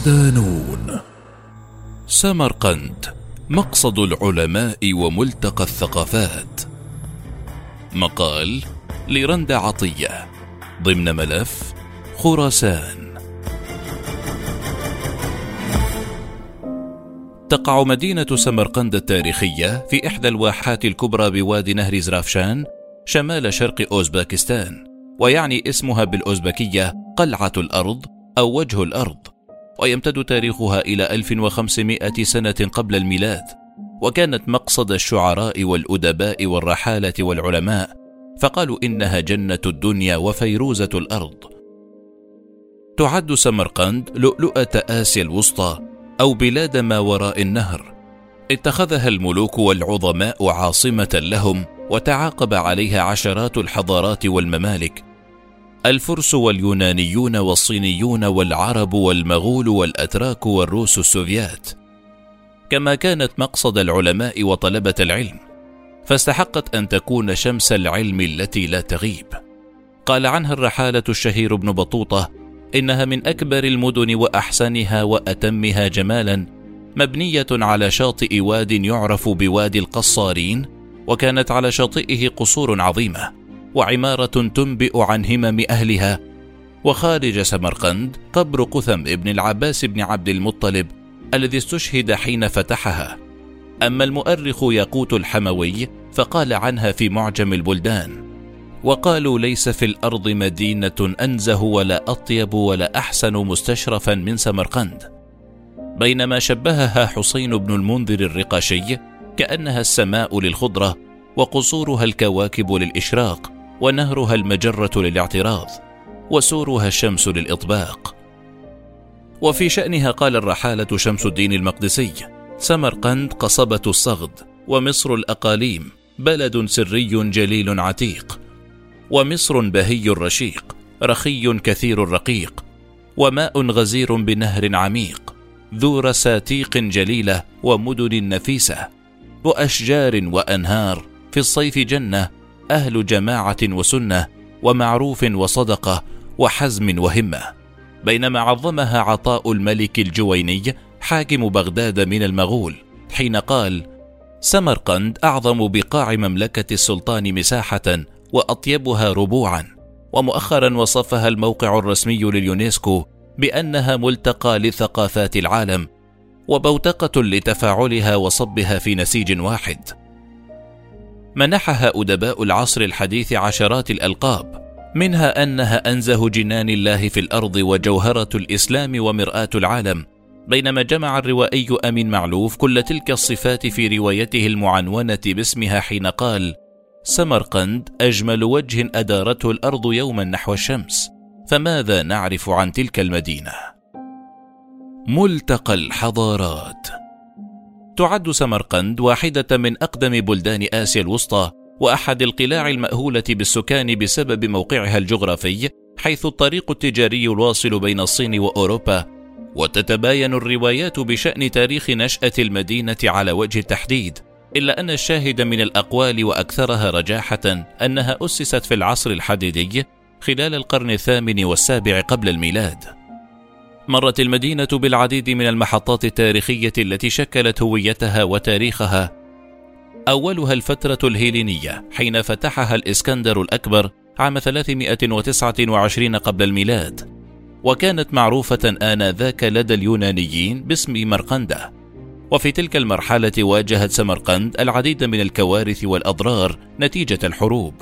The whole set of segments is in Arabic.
صدانون سمرقند مقصد العلماء وملتقى الثقافات. مقال لرند عطية ضمن ملف خراسان. تقع مدينة سمرقند التاريخية في إحدى الواحات الكبرى بوادي نهر زرافشان شمال شرق أوزباكستان ويعني اسمها بالأوزبكية قلعة الأرض أو وجه الأرض. ويمتد تاريخها إلى 1500 سنة قبل الميلاد. وكانت مقصد الشعراء والأدباء والرحالة والعلماء فقالوا إنها جنة الدنيا وفيروزة الأرض. تعد سمرقند لؤلؤة آسيا الوسطى أو بلاد ما وراء النهر. اتخذها الملوك والعظماء عاصمة لهم وتعاقب عليها عشرات الحضارات والممالك. الفرس واليونانيون والصينيون والعرب والمغول والأتراك والروس السوفيات. كما كانت مقصد العلماء وطلبة العلم فاستحقت أن تكون شمس العلم التي لا تغيب. قال عنها الرحالة الشهير ابن بطوطة إنها من أكبر المدن وأحسنها وأتمها جمالا مبنية على شاطئ واد يعرف بوادي القصارين وكانت على شاطئه قصور عظيمة. وعمارة تنبئ عن همم أهلها وخارج سمرقند قبر قثم ابن العباس بن عبد المطلب الذي استشهد حين فتحها. أما المؤرخ ياقوت الحموي فقال عنها في معجم البلدان وقالوا ليس في الأرض مدينة أنزه ولا أطيب ولا أحسن مستشرفا من سمرقند. بينما شبهها حسين بن المنذر الرقاشي كأنها السماء للخضرة وقصورها الكواكب للإشراق ونهرها المجرة للاعتراض وسورها الشمس للإطباق. وفي شأنها قال الرحالة شمس الدين المقدسي سمرقند قصبة الصغد ومصر الأقاليم بلد سري جليل عتيق ومصر بهي رشيق رخي كثير الرقيق وماء غزير بنهر عميق ذو رساتيق جليلة ومدن نفيسة وأشجار وأنهار في الصيف جنة أهل جماعة وسنة ومعروف وصدقة وحزم وهمة. بينما عظمها عطاء الملك الجويني حاكم بغداد من المغول حين قال سمرقند أعظم بقاع مملكة السلطان مساحة وأطيبها ربوعا. ومؤخرا وصفها الموقع الرسمي لليونسكو بأنها ملتقى لثقافات العالم وبوتقة لتفاعلها وصبها في نسيج واحد. منحها ادباء العصر الحديث عشرات الألقاب منها أنها أنزه جنان الله في الأرض وجوهرة الإسلام ومرآة العالم بينما جمع الروائي أمين معلوف كل تلك الصفات في روايته المعنونة باسمها حين قال سمرقند أجمل وجه أدارته الأرض يوما نحو الشمس فماذا نعرف عن تلك المدينة؟ ملتقى الحضارات. تعد سمرقند واحدة من أقدم بلدان آسيا الوسطى وأحد القلاع المأهولة بالسكان بسبب موقعها الجغرافي حيث الطريق التجاري الواصل بين الصين وأوروبا. وتتباين الروايات بشأن تاريخ نشأة المدينة على وجه التحديد إلا أن الشاهد من الأقوال وأكثرها رجاحة أنها أسست في العصر الحديدي خلال القرن الثامن والسابع قبل الميلاد. مرت المدينة بالعديد من المحطات التاريخية التي شكلت هويتها وتاريخها. أولها الفترة الهيلينية حين فتحها الإسكندر الأكبر عام 329 قبل الميلاد، وكانت معروفة آنذاك لدى اليونانيين باسم مرقندة. وفي تلك المرحلة واجهت سمرقند العديد من الكوارث والأضرار نتيجة الحروب.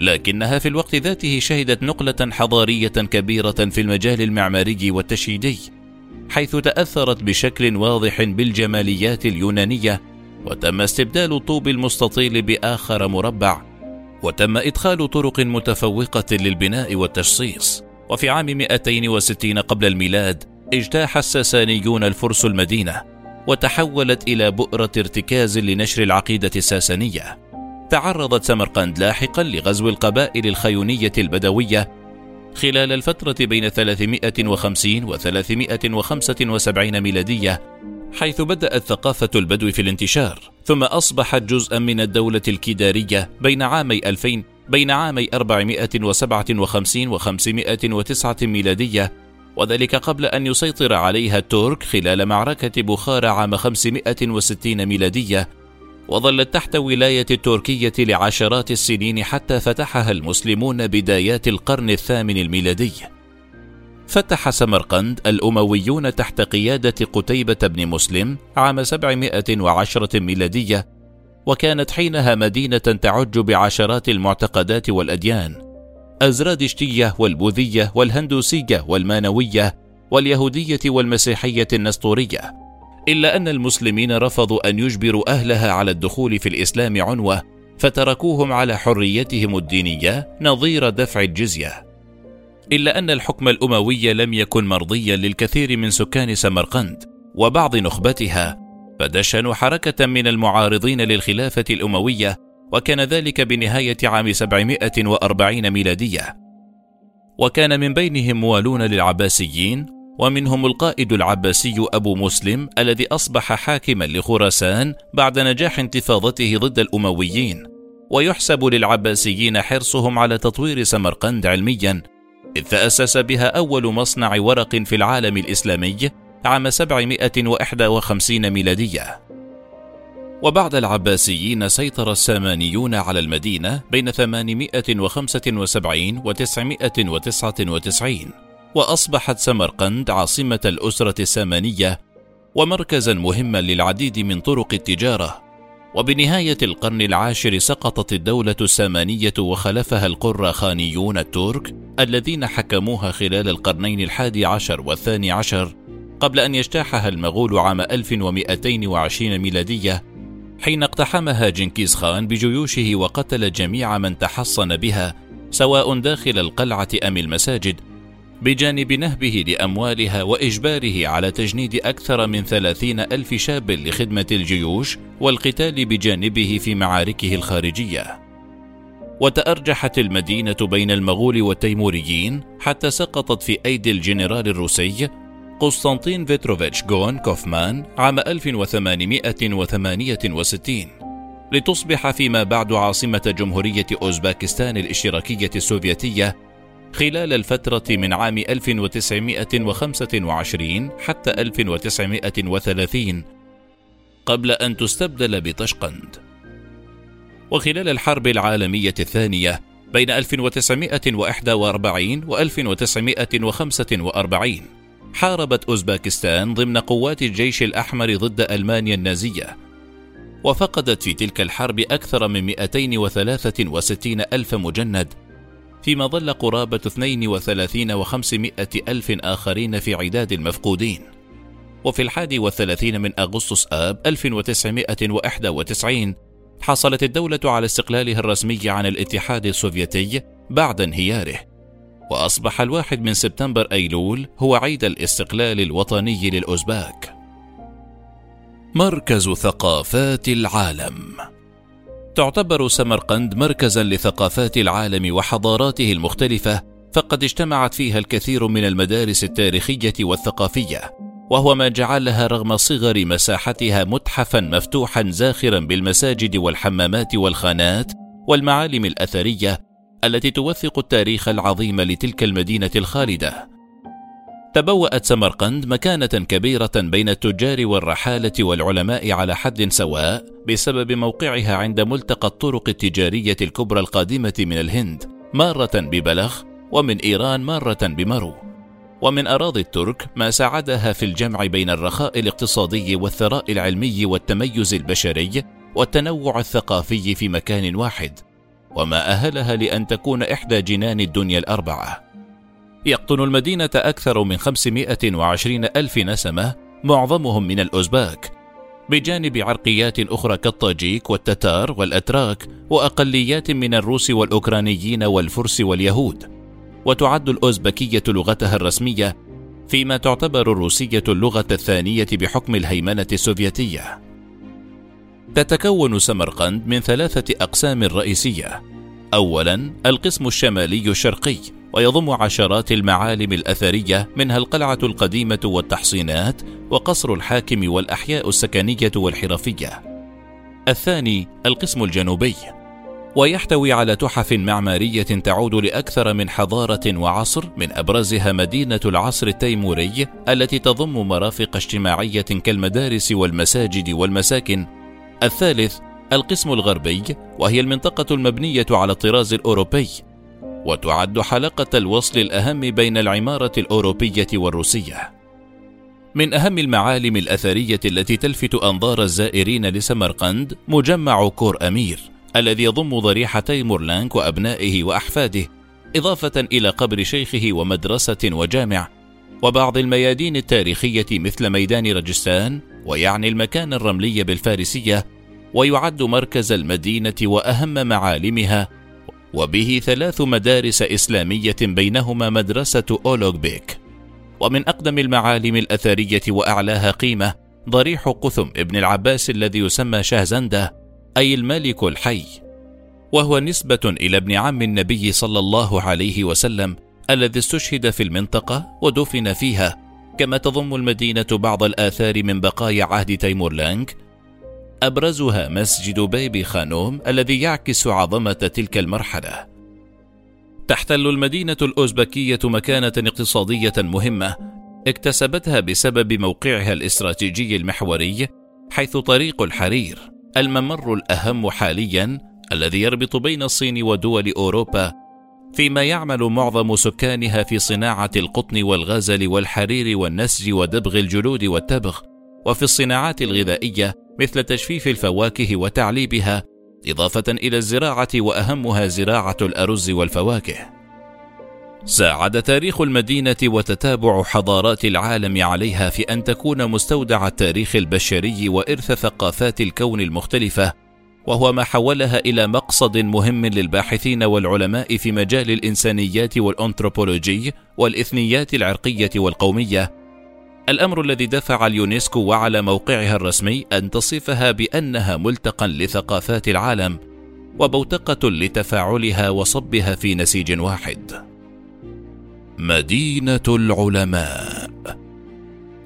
لكنها في الوقت ذاته شهدت نقلة حضارية كبيرة في المجال المعماري والتشييدي، حيث تأثرت بشكل واضح بالجماليات اليونانية، وتم استبدال الطوب المستطيل بآخر مربع، وتم إدخال طرق متفوقة للبناء والتشصيص. وفي عام 260 قبل الميلاد اجتاح الساسانيون الفرس المدينة، وتحولت إلى بؤرة ارتكاز لنشر العقيدة الساسانية. تعرضت سمرقند لاحقا لغزو القبائل الخيونية البدوية خلال الفترة بين 350 و 375 ميلادية حيث بدأت ثقافة البدو في الانتشار ثم أصبحت جزءا من الدولة الكيدارية بين عامي 2000 بين عامي 457 و 509 ميلادية وذلك قبل أن يسيطر عليها الترك خلال معركة بخارى عام 560 ميلادية. وظلت تحت ولاية التركية لعشرات السنين حتى فتحها المسلمون بدايات القرن الثامن الميلادي. فتح سمرقند الأمويون تحت قيادة قتيبة بن مسلم عام 710 ميلادية، وكانت حينها مدينة تعج بعشرات المعتقدات والأديان، الزرادشتية والبوذية والهندوسية والمانوية واليهودية والمسيحية النسطورية. إلا أن المسلمين رفضوا أن يجبروا أهلها على الدخول في الإسلام عنوة، فتركوهم على حريتهم الدينية نظير دفع الجزية. إلا أن الحكم الأموي لم يكن مرضيا للكثير من سكان سمرقند وبعض نخبتها، فدشنوا حركة من المعارضين للخلافة الأموية، وكان ذلك بنهاية عام 740 ميلادية. وكان من بينهم موالون للعباسيين ومنهم القائد العباسي أبو مسلم الذي أصبح حاكما لخراسان بعد نجاح انتفاضته ضد الأمويين. ويحسب للعباسيين حرصهم على تطوير سمرقند علميا إذ تأسس بها أول مصنع ورق في العالم الإسلامي عام 751 ميلادية. وبعد العباسيين سيطر السامانيون على المدينة بين 875 و 999 وأصبحت سمرقند عاصمة الأسرة السامانية ومركزا مهما للعديد من طرق التجارة. وبنهاية القرن العاشر سقطت الدولة السامانية وخلفها القراخانيون الترك الذين حكموها خلال القرنين الحادي عشر والثاني عشر قبل أن يجتاحها المغول عام 1220 ميلادية حين اقتحمها جنكيز خان بجيوشه وقتل جميع من تحصن بها سواء داخل القلعة أم المساجد بجانب نهبه لأموالها وإجباره على تجنيد أكثر من ثلاثين ألف شاب لخدمة الجيوش والقتال بجانبه في معاركه الخارجية. وتأرجحت المدينة بين المغول والتيموريين حتى سقطت في أيدي الجنرال الروسي قسطنطين بيتروفيتش فون كوفمان عام 1868 لتصبح فيما بعد عاصمة جمهورية أوزبكستان الاشتراكية السوفيتية خلال الفترة من عام 1925 حتى 1930 قبل أن تستبدل بطشقند. وخلال الحرب العالمية الثانية بين 1941 و 1945 حاربت أوزباكستان ضمن قوات الجيش الأحمر ضد ألمانيا النازية وفقدت في تلك الحرب أكثر من 263 ألف مجند فيما ظل قرابة 32 و500 ألف آخرين في عداد المفقودين. وفي الحادي والثلاثين من أغسطس آب 1991 حصلت الدولة على استقلالها الرسمي عن الاتحاد السوفيتي بعد انهياره. وأصبح الواحد من سبتمبر أيلول هو عيد الاستقلال الوطني للأوزباك. مركز ثقافات العالم. تعتبر سمرقند مركزا لثقافات العالم وحضاراته المختلفة فقد اجتمعت فيها الكثير من المدارس التاريخية والثقافية وهو ما جعلها رغم صغر مساحتها متحفا مفتوحا زاخرا بالمساجد والحمامات والخانات والمعالم الأثرية التي توثق التاريخ العظيم لتلك المدينة الخالدة. تبوأت سمرقند مكانة كبيرة بين التجار والرحالة والعلماء على حد سواء بسبب موقعها عند ملتقى الطرق التجارية الكبرى القادمة من الهند مارة ببلخ ومن إيران مارة بمرو. ومن أراضي الترك ما ساعدها في الجمع بين الرخاء الاقتصادي والثراء العلمي والتميز البشري والتنوع الثقافي في مكان واحد. وما أهلها لأن تكون إحدى جنان الدنيا الأربعة. يقطن المدينة أكثر من 520 ألف نسمة معظمهم من الأوزباك. بجانب عرقيات أخرى كالطاجيك والتتار والأتراك وأقليات من الروس والأوكرانيين والفرس واليهود. وتعد الأوزبكية لغتها الرسمية فيما تعتبر الروسية اللغة الثانية بحكم الهيمنة السوفيتية. تتكون سمرقند من ثلاثة أقسام رئيسية. أولا القسم الشمالي الشرقي. ويضم عشرات المعالم الأثرية منها القلعة القديمة والتحصينات وقصر الحاكم والأحياء السكنية والحرفية. الثاني القسم الجنوبي. ويحتوي على تحف معمارية تعود لأكثر من حضارة وعصر من أبرزها مدينة العصر التيموري التي تضم مرافق اجتماعية كالمدارس والمساجد والمساكن. الثالث القسم الغربي وهي المنطقة المبنية على الطراز الأوروبي. وتعد حلقة الوصل الأهم بين العمارة الأوروبية والروسية. من أهم المعالم الأثرية التي تلفت أنظار الزائرين لسمرقند مجمع كور أمير الذي يضم ضريح تيمورلانك وأبنائه وأحفاده إضافة إلى قبر شيخه ومدرسة وجامع وبعض الميادين التاريخية مثل ميدان رجستان ويعني المكان الرملي بالفارسية ويعد مركز المدينة وأهم معالمها وبه ثلاث مدارس إسلامية بينهما مدرسة أولوغ بيك ومن أقدم المعالم الأثرية وأعلاها قيمة ضريح قثم ابن العباس الذي يسمى شهزنده أي الملك الحي. وهو نسبة إلى ابن عم النبي صلى الله عليه وسلم الذي استشهد في المنطقة ودفن فيها كما تضم المدينة بعض الآثار من بقايا عهد تيمور لانك أبرزها مسجد بيبي خانوم الذي يعكس عظمة تلك المرحلة. تحتل المدينة الأوزبكية مكانة اقتصادية مهمة اكتسبتها بسبب موقعها الاستراتيجي المحوري حيث طريق الحرير الممر الأهم حاليا الذي يربط بين الصين ودول أوروبا فيما يعمل معظم سكانها في صناعة القطن والغزل والحرير والنسج ودبغ الجلود والتبغ وفي الصناعات الغذائية مثل تجفيف الفواكه وتعليبها إضافة إلى الزراعة وأهمها زراعة الأرز والفواكه ساعد تاريخ المدينة وتتابع حضارات العالم عليها في أن تكون مستودع التاريخ البشري وإرث ثقافات الكون المختلفة، وهو ما حولها إلى مقصد مهم للباحثين والعلماء في مجال الإنسانيات والأنثروبولوجي والإثنيات العرقية والقومية. الأمر الذي دفع اليونسكو وعلى موقعها الرسمي أن تصفها بأنها ملتقى لثقافات العالم، وبوتقة لتفاعلها وصبها في نسيج واحد. مدينة العلماء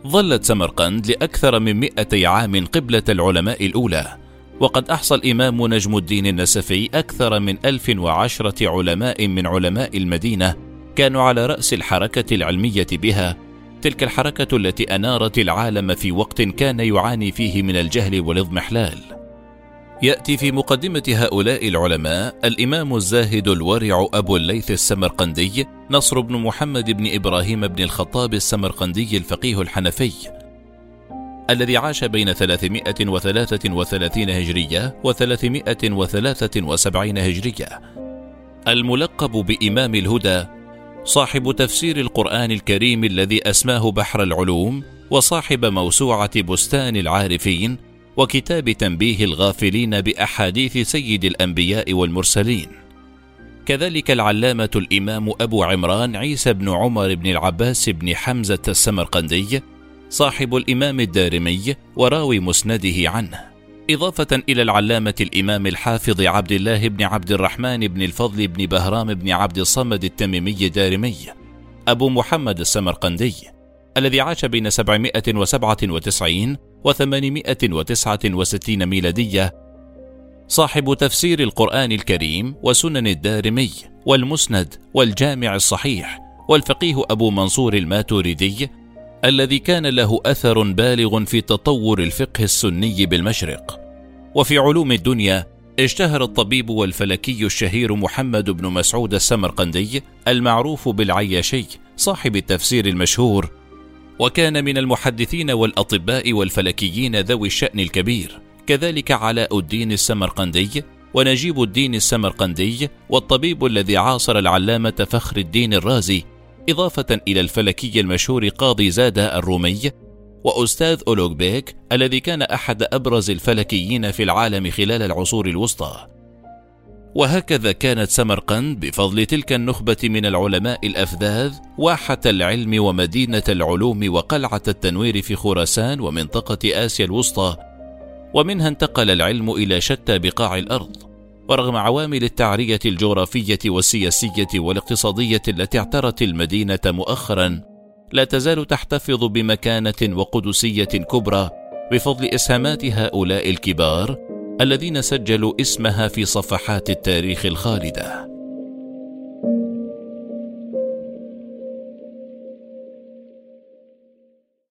ظلت سمرقند لأكثر من مئتي عام قبلة العلماء الأولى وقد أحصى الإمام نجم الدين النسفي أكثر من ألف وعشرة علماء من علماء المدينة كانوا على رأس الحركة العلمية بها تلك الحركة التي أنارت العالم في وقت كان يعاني فيه من الجهل والاضمحلال. يأتي في مقدمة هؤلاء العلماء الإمام الزاهد الورع أبو الليث السمرقندي نصر بن محمد بن إبراهيم بن الخطاب السمرقندي الفقيه الحنفي الذي عاش بين 333 هجرية و 373 هجرية. الملقب بإمام الهدى صاحب تفسير القرآن الكريم الذي أسماه بحر العلوم وصاحب موسوعة بستان العارفين وكتاب تنبيه الغافلين بأحاديث سيد الأنبياء والمرسلين. كذلك العلامة الإمام أبو عمران عيسى بن عمر بن العباس بن حمزة السمرقندي صاحب الإمام الدارمي وراوي مسنده عنه. إضافة إلى العلامة الإمام الحافظ عبد الله بن عبد الرحمن بن الفضل بن بهرام بن عبد الصمد التميمي الدارمي أبو محمد السمرقندي الذي عاش بين 797 و869 ميلادية صاحب تفسير القرآن الكريم وسنن الدارمي والمسند والجامع الصحيح والفقيه أبو منصور الماتوريدي الذي كان له أثر بالغ في تطور الفقه السني بالمشرق. وفي علوم الدنيا اشتهر الطبيب والفلكي الشهير محمد بن مسعود السمرقندي المعروف بالعياشي صاحب التفسير المشهور. وكان من المحدثين والأطباء والفلكيين ذوي الشأن الكبير. كذلك علاء الدين السمرقندي ونجيب الدين السمرقندي والطبيب الذي عاصر العلامة فخر الدين الرازي إضافة إلى الفلكي المشهور قاضي زاده الرومي وأستاذ أولوغبيك الذي كان أحد أبرز الفلكيين في العالم خلال العصور الوسطى. وهكذا كانت سمرقند بفضل تلك النخبة من العلماء الأفذاذ واحة العلم ومدينة العلوم وقلعة التنوير في خراسان ومنطقة آسيا الوسطى، ومنها انتقل العلم إلى شتى بقاع الأرض، ورغم عوامل التعرية الجغرافية والسياسية والاقتصادية التي اعترت المدينة مؤخرا، لا تزال تحتفظ بمكانة وقدسية كبرى بفضل إسهامات هؤلاء الكبار الذين سجلوا اسمها في صفحات التاريخ الخالدة.